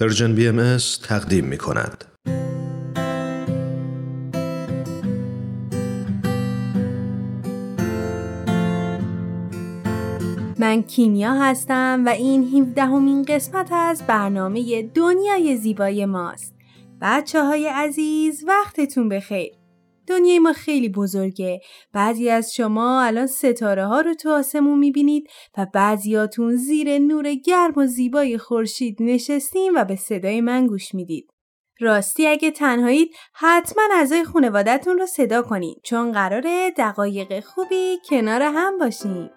Persian BM تقدیم می کند. من کیمیا هستم و این 17 همین قسمت از برنامه دنیای زیبای ماست. بچه های عزیز وقتتون بخیر. دنیای ما خیلی بزرگه. بعضی از شما الان ستاره ها رو تو آسمون می‌بینید و بعضیاتون زیر نور گرم و زیبای خورشید نشستیم و به صدای من گوش می‌دید. راستی اگه تنهایید حتما اعضای خانوادتون رو صدا کنید چون قراره دقایق خوبی کنار هم باشیم.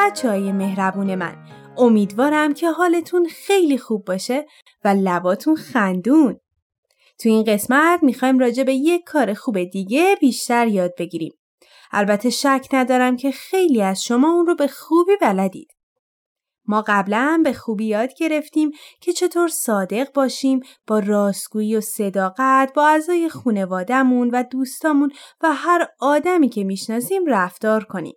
بچه های مهربون من امیدوارم که حالتون خیلی خوب باشه و لباتون خندون. تو این قسمت می‌خوایم راجع به یک کار خوب دیگه بیشتر یاد بگیریم. البته شک ندارم که خیلی از شما اون رو به خوبی بلدید. ما قبلا به خوبی یاد گرفتیم که چطور صادق باشیم با راستگویی و صداقت با اعضای خونوادهمون و دوستامون و هر آدمی که می‌شناسیم رفتار کنیم.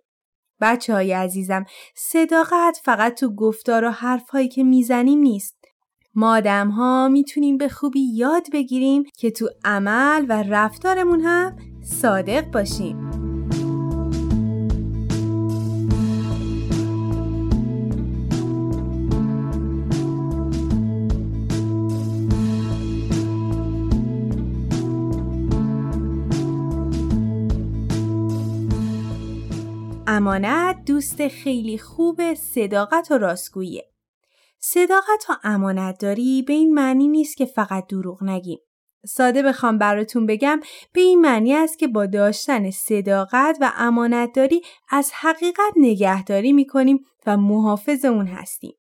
بچه های عزیزم صداقت فقط تو گفتار و حرفهایی که می‌زنیم نیست. ما آدم ها می‌تونیم به خوبی یاد بگیریم که تو عمل و رفتارمون هم صادق باشیم. امانت دوست خیلی خوب صداقت و راستگوییه. صداقت و امانت داری به این معنی نیست که فقط دروغ نگیم. ساده بخوام براتون بگم به این معنی است که با داشتن صداقت و امانت داری از حقیقت نگهداری می‌کنیم و محافظ اون هستیم.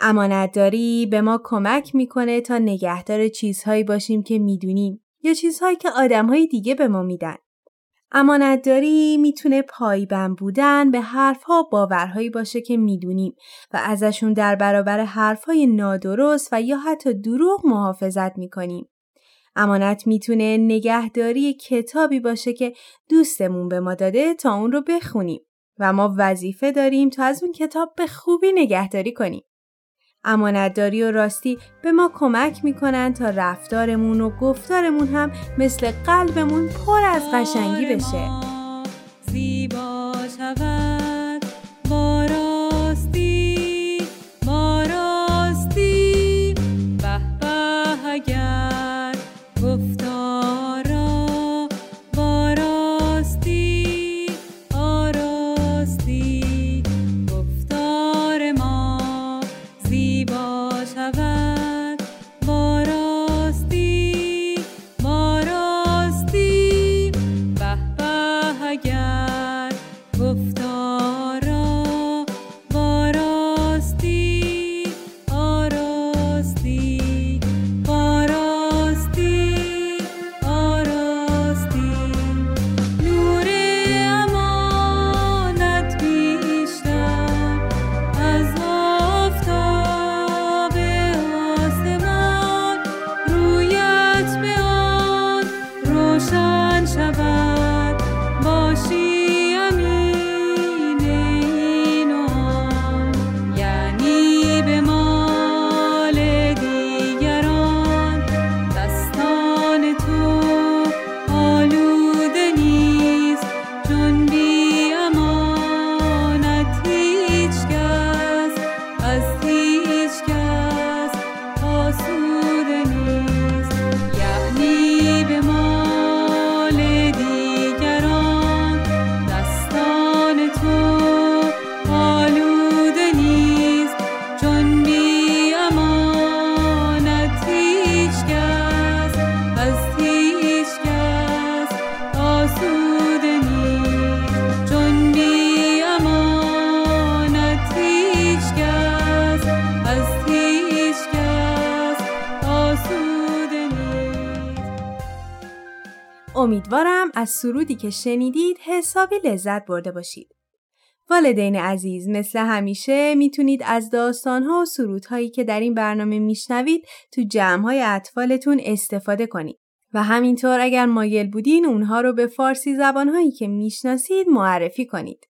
امانت داری به ما کمک می‌کنه تا نگهدار چیزهایی باشیم که می‌دونیم یا چیزهایی که آدمهای دیگه به ما میدن. امانتداری می‌تونه پایبند بودن به حرفها باورهایی باشه که می‌دونیم و ازشون در برابر حرفهای نادرست و یا حتی دروغ محافظت می‌کنیم. امانت می‌تونه نگهداری کتابی باشه که دوستمون به ما داده تا اون رو بخونیم و ما وظیفه داریم تا از اون کتاب به خوبی نگهداری کنیم. امانتداری و راستی به ما کمک می‌کنن تا رفتارمون و گفتارمون هم مثل قلبمون پر از قشنگی بشه. زیبا امیدوارم از سرودی که شنیدید حسابی لذت برده باشید. والدین عزیز مثل همیشه می‌تونید از داستانها و سرودهایی که در این برنامه میشنوید تو جمعهای اطفالتون استفاده کنید و همینطور اگر مایل بودین اونها رو به فارسی زبانهایی که می‌شناسید معرفی کنید.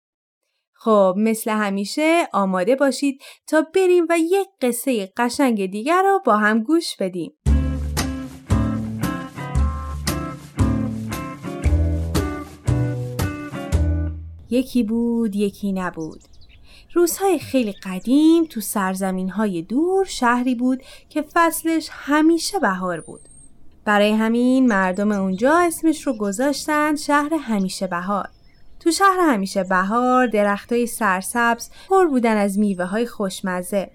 خب مثل همیشه آماده باشید تا بریم و یک قصه قشنگ دیگر رو با هم گوش بدیم. یکی بود یکی نبود. روزهای خیلی قدیم تو سرزمین های دور شهری بود که فصلش همیشه بهار بود. برای همین مردم اونجا اسمش رو گذاشتن شهر همیشه بهار. تو شهر همیشه بهار درختای سرسبز پر بودن از میوه های خوشمزه.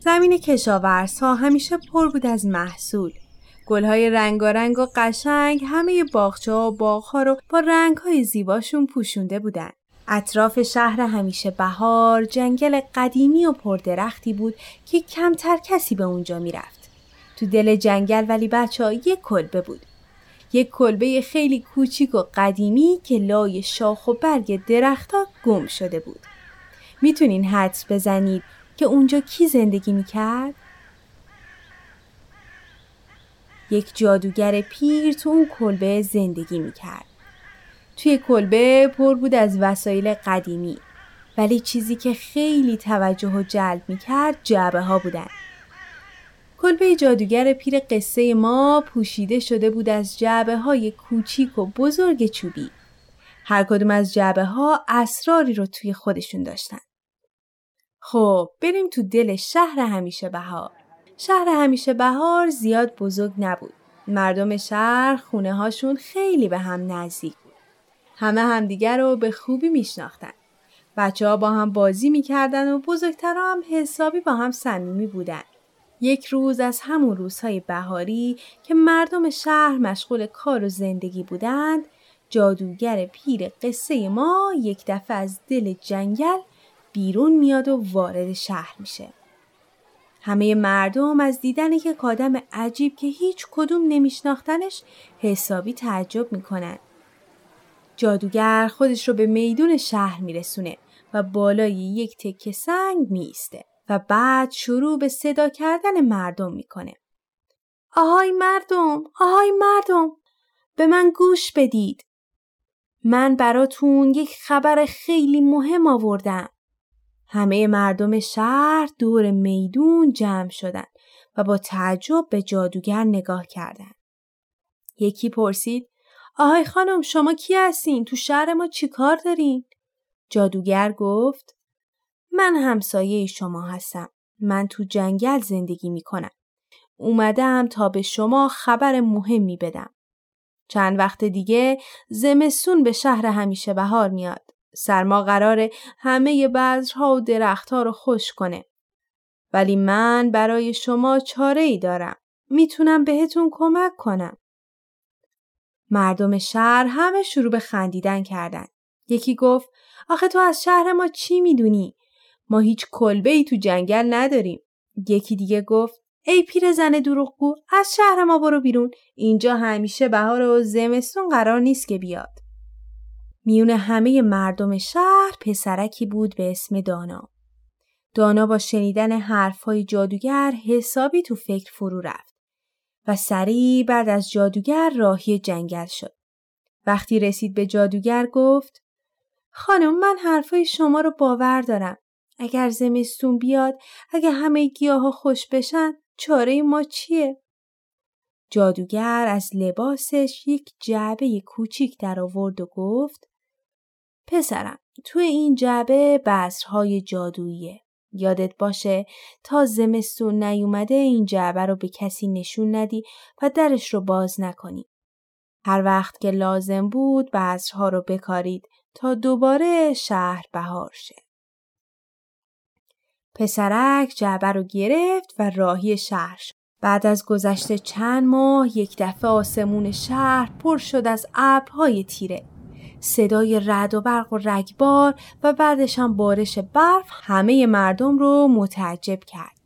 زمین کشاورزها همیشه پر بود از محصول. گلهای رنگارنگ و قشنگ همه باغچه و باغها رو با رنگهای زیباشون پوشونده بودن. اطراف شهر همیشه بهار جنگل قدیمی و پردرختی بود که کمتر کسی به اونجا می‌رفت. تو دل جنگل ولی بچه ها یک کلبه بود. یک کلبه خیلی کوچیک و قدیمی که لای شاخ و برگ درختها گم شده بود. می‌تونین حدس بزنید که اونجا کی زندگی می‌کرد؟ یک جادوگر پیر تو اون کلبه زندگی می‌کرد. توی کلبه پر بود از وسایل قدیمی ولی چیزی که خیلی توجه و جلب می‌کرد جعبه ها بودن. کلبه جادوگر پیر قصه ما پوشیده شده بود از جعبه های کوچیک و بزرگ چوبی. هر کدوم از جعبه ها اسراری رو توی خودشون داشتن. خب بریم تو دل شهر همیشه بهار. شهر همیشه بهار زیاد بزرگ نبود. مردم شهر خونه هاشون خیلی به هم نزدیک. همه همدیگر رو به خوبی میشناختن. بچه ها با هم بازی می‌کردن و بزرگترها هم حسابی با هم صمیمی بودن. یک روز از همون روزهای بهاری که مردم شهر مشغول کار و زندگی بودند جادوگر پیر قصه ما یک دفعه از دل جنگل بیرون میاد و وارد شهر میشه. همه مردم از دیدن یک آدم عجیب که هیچ کدوم نمیشناختنش حسابی تعجب می‌کنن. جادوگر خودش رو به میدون شهر میرسونه و بالای یک تکه سنگ میسته. و بعد شروع به صدا کردن مردم می‌کنه. آهای مردم، آهای مردم، به من گوش بدید. من براتون یک خبر خیلی مهم آوردم. همه مردم شهر دور میدون جمع شدن و با تعجب به جادوگر نگاه کردند. یکی پرسید آهای خانم شما کی هستین؟ تو شهر ما چی کار دارین؟ جادوگر گفت من همسایه شما هستم. من تو جنگل زندگی می کنم. اومدم تا به شما خبر مهمی بدم. چند وقت دیگه زمستون به شهر همیشه بهار میاد. سرما قراره همه بذرها و درختها رو خوش کنه. ولی من برای شما چاره ای دارم. می‌تونم بهتون کمک کنم. مردم شهر همه شروع به خندیدن کردن. یکی گفت آخه تو از شهر ما چی می‌دونی؟ ما هیچ کلبه ای تو جنگل نداریم. یکی دیگه گفت ای پیر زن دروغگو از شهر ما برو بیرون اینجا همیشه بهار و زمستون قرار نیست که بیاد. میون همه مردم شهر پسرکی بود به اسم دانا. دانا با شنیدن حرفهای جادوگر حسابی تو فکر فرو رفت و سریع بعد از جادوگر راهی جنگل شد. وقتی رسید به جادوگر گفت خانم من حرفای شما رو باور دارم اگر زمستون بیاد اگه همه گیاه خوش بشن چاره ما چیه؟ جادوگر از لباسش یک جعبه کوچیک در آورد و گفت پسرم توی این جعبه بذرهای جادوییه. یادت باشه تا زمستون نیومده این جعبه رو به کسی نشون ندی و درش رو باز نکنی. هر وقت که لازم بود بذرها رو بکارید تا دوباره شهر بهار شه. پسرک جعبه رو گرفت و راهی شهر شد. بعد از گذشته چند ماه یک دفعه آسمون شهر پر شد از ابرهای تیره. صدای رد و برق و رگبار و بعدش هم بارش برف همه مردم رو متعجب کرد.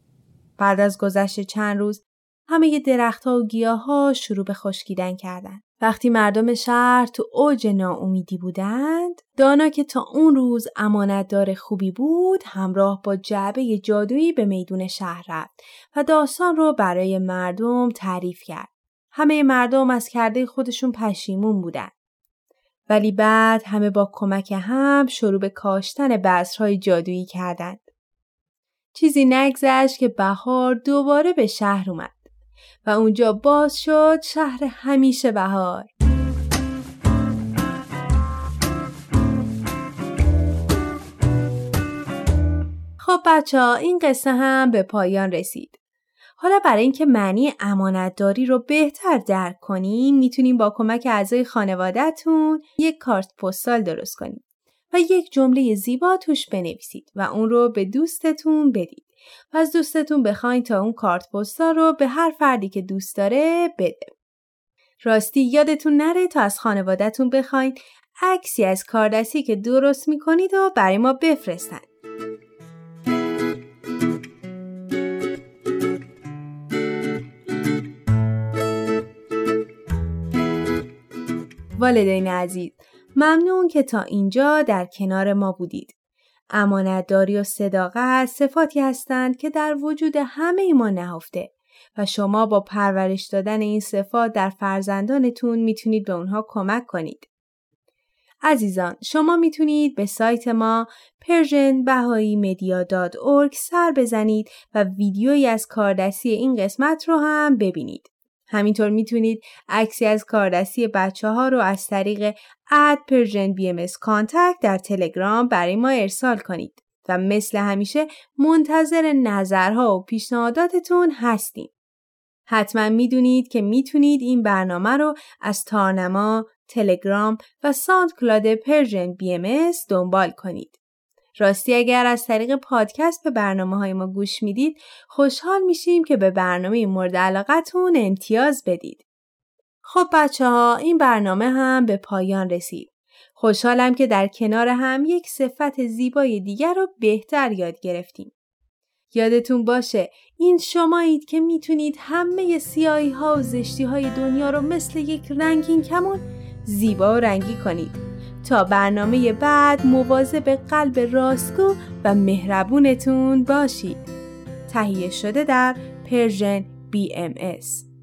بعد از گذشت چند روز همه درختها و گیاها شروع به خشکیدن کردند. وقتی مردم شهر تو اوج ناامیدی بودند دانا که تا اون روز امانتدار خوبی بود همراه با جعبه جادویی به میدون شهر رفت و داستان رو برای مردم تعریف کرد همه مردم از کرده خودشون پشیمون بودن. ولی بعد همه با کمک هم شروع به کاشتن بذرهای جادویی کردند. چیزی نگذشت که بهار دوباره به شهر اومد و اونجا باز شد شهر همیشه بهار. خب بچه ها این قصه هم به پایان رسید. حالا برای اینکه معنی امانتداری رو بهتر درک کنیم می‌تونیم با کمک اعضای خانوادهتون یک کارت پستال درست کنیم و یک جمله زیبا توش بنویسید و اون رو به دوستتون بدید و از دوستتون بخواین تا اون کارت پستال رو به هر فردی که دوست داره بده. راستی یادتون نره تا از خانوادهتون بخواین عکسی از کاردستی که درست می‌کنید و برای ما بفرستن. والدین عزیز ممنون که تا اینجا در کنار ما بودید. امانتداری و صداقت صفاتی هستند که در وجود همه ما نهفته و شما با پرورش دادن این صفات در فرزندانتون می‌تونید به اونها کمک کنید. عزیزان شما می‌تونید به سایت ما persianbahaimedia.org سر بزنید و ویدیویی از کاردستی این قسمت رو هم ببینید. همینطور می‌تونید عکسی از کاردستی بچه ها رو از طریق at Persian BM در تلگرام برای ما ارسال کنید و مثل همیشه منتظر نظرها و پیشنهاداتتون هستیم. حتما می‌دونید که می‌تونید این برنامه رو از تارنما، تلگرام و SoundCloud Persian BM دنبال کنید. راستی اگر از طریق پادکست به برنامه های ما گوش می‌دید خوشحال میشیم که به برنامه مورد علاقتون امتیاز بدید. خب بچه ها این برنامه هم به پایان رسید. خوشحالم که در کنار هم یک صفت زیبای دیگر رو بهتر یاد گرفتیم. یادتون باشه این شمایید که می‌تونید همه سیاهی ها و زشتی های دنیا رو مثل یک رنگین کمون زیبا و رنگی کنید. تا برنامه بعد مواظب قلب راستگو و مهربونتون باشید. تهیه شده در پرژن BMS